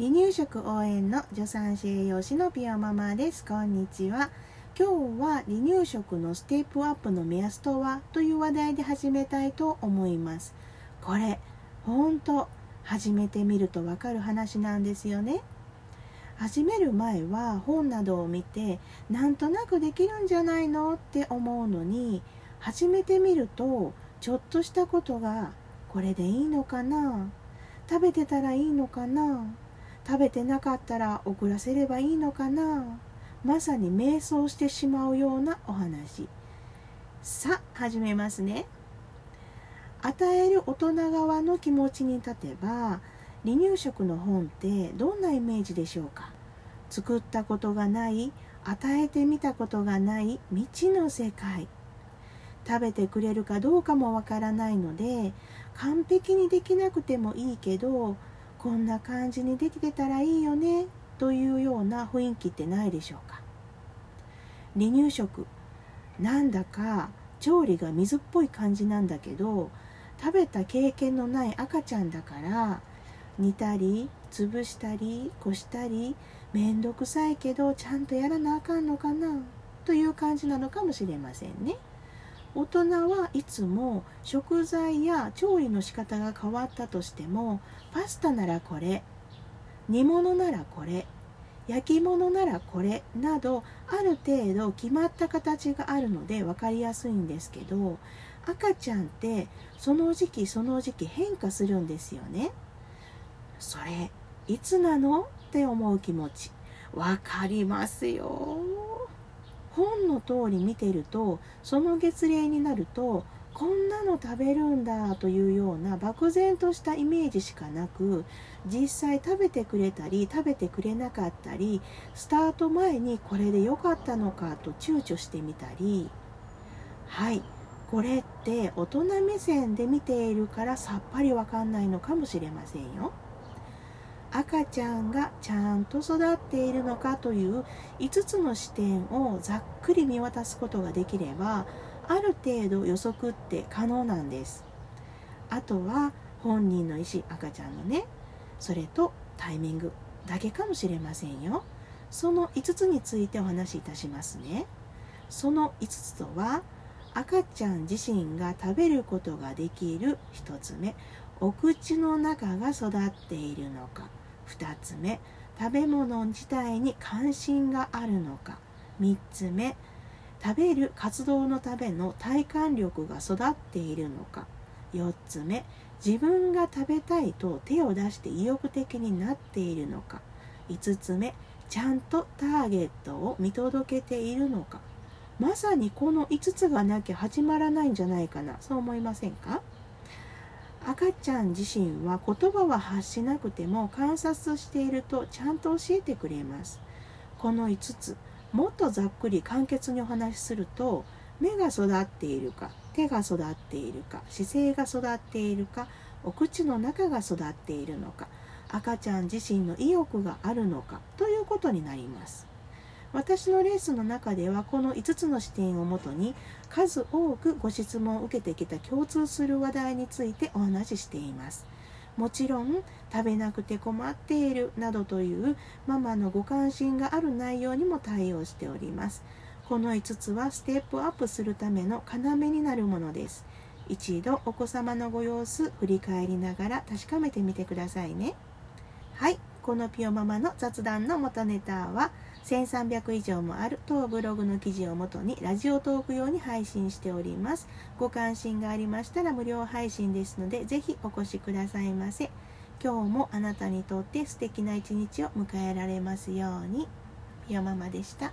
離乳食応援の助産師栄養士のピオママです。こんにちは。今日は離乳食のステップアップの目安とはという話題で始めたいと思います。これほんと始めてみるとわかる話なんですよね。始める前は本などを見てなんとなくできるんじゃないのって思うのに始めてみるとちょっとしたことがこれでいいのかな？食べてたらいいのかな？食べてなかったら遅らせればいいのかな？まさに瞑想してしまうようなお話。さあ始めますね。与える大人側の気持ちに立てば離乳食の本ってどんなイメージでしょうか？作ったことがない与えてみたことがない未知の世界。食べてくれるかどうかもわからないので完璧にできなくてもいいけどこんな感じにできてたらいいよねというような雰囲気ってないでしょうか離乳食なんだか調理が水っぽい感じなんだけど食べた経験のない赤ちゃんだから煮たり潰したりこしたりめんどくさいけどちゃんとやらなあかんのかなという感じなのかもしれませんね。大人はいつも食材や調理の仕方が変わったとしてもパスタならこれ煮物ならこれ焼き物ならこれなどある程度決まった形があるので分かりやすいんですけど赤ちゃんってその時期その時期変化するんですよね。それいつなの？って思う気持ち分かりますよ。本の通り見てるとその月齢になるとこんなの食べるんだというような漠然としたイメージしかなく実際食べてくれたり食べてくれなかったりスタート前にこれで良かったのかと躊躇してみたりはいこれって大人目線で見ているからさっぱりわかんないのかもしれませんよ。赤ちゃんがちゃんと育っているのかという5つの視点をざっくり見渡すことができればある程度予測って可能なんです。あとは本人の意思赤ちゃんのね。それとタイミングだけかもしれませんよ。その5つについてお話しいたしますね。その5つとは赤ちゃん自身が食べることができる1つ目お口の中が育っているのか。2つ目食べ物自体に関心があるのか。3つ目食べる活動のための体感力が育っているのか。4つ目自分が食べたいと手を出して意欲的になっているのか。5つ目ちゃんとターゲットを見届けているのか。まさにこの5つがなきゃ始まらないんじゃないかな。そう思いませんか？赤ちゃん自身は言葉は発しなくても観察しているとちゃんと教えてくれます。この5つもっとざっくり簡潔にお話しすると目が育っているか手が育っているか姿勢が育っているかお口の中が育っているのか赤ちゃん自身の意欲があるのかということになります。私のレースの中ではこの5つの視点をもとに数多くご質問を受けてきた共通する話題についてお話ししています。もちろん食べなくて困っているなどというママのご関心がある内容にも対応しております。この5つはステップアップするための要になるものです。一度お子様のご様子振り返りながら確かめてみてくださいね。はい、このピオママの雑談の元ネタは1300以上もある当ブログの記事をもとにラジオトーク用に配信しております。ご関心がありましたら無料配信ですので、ぜひお越しくださいませ。今日もあなたにとって素敵な一日を迎えられますように。ピヨママでした。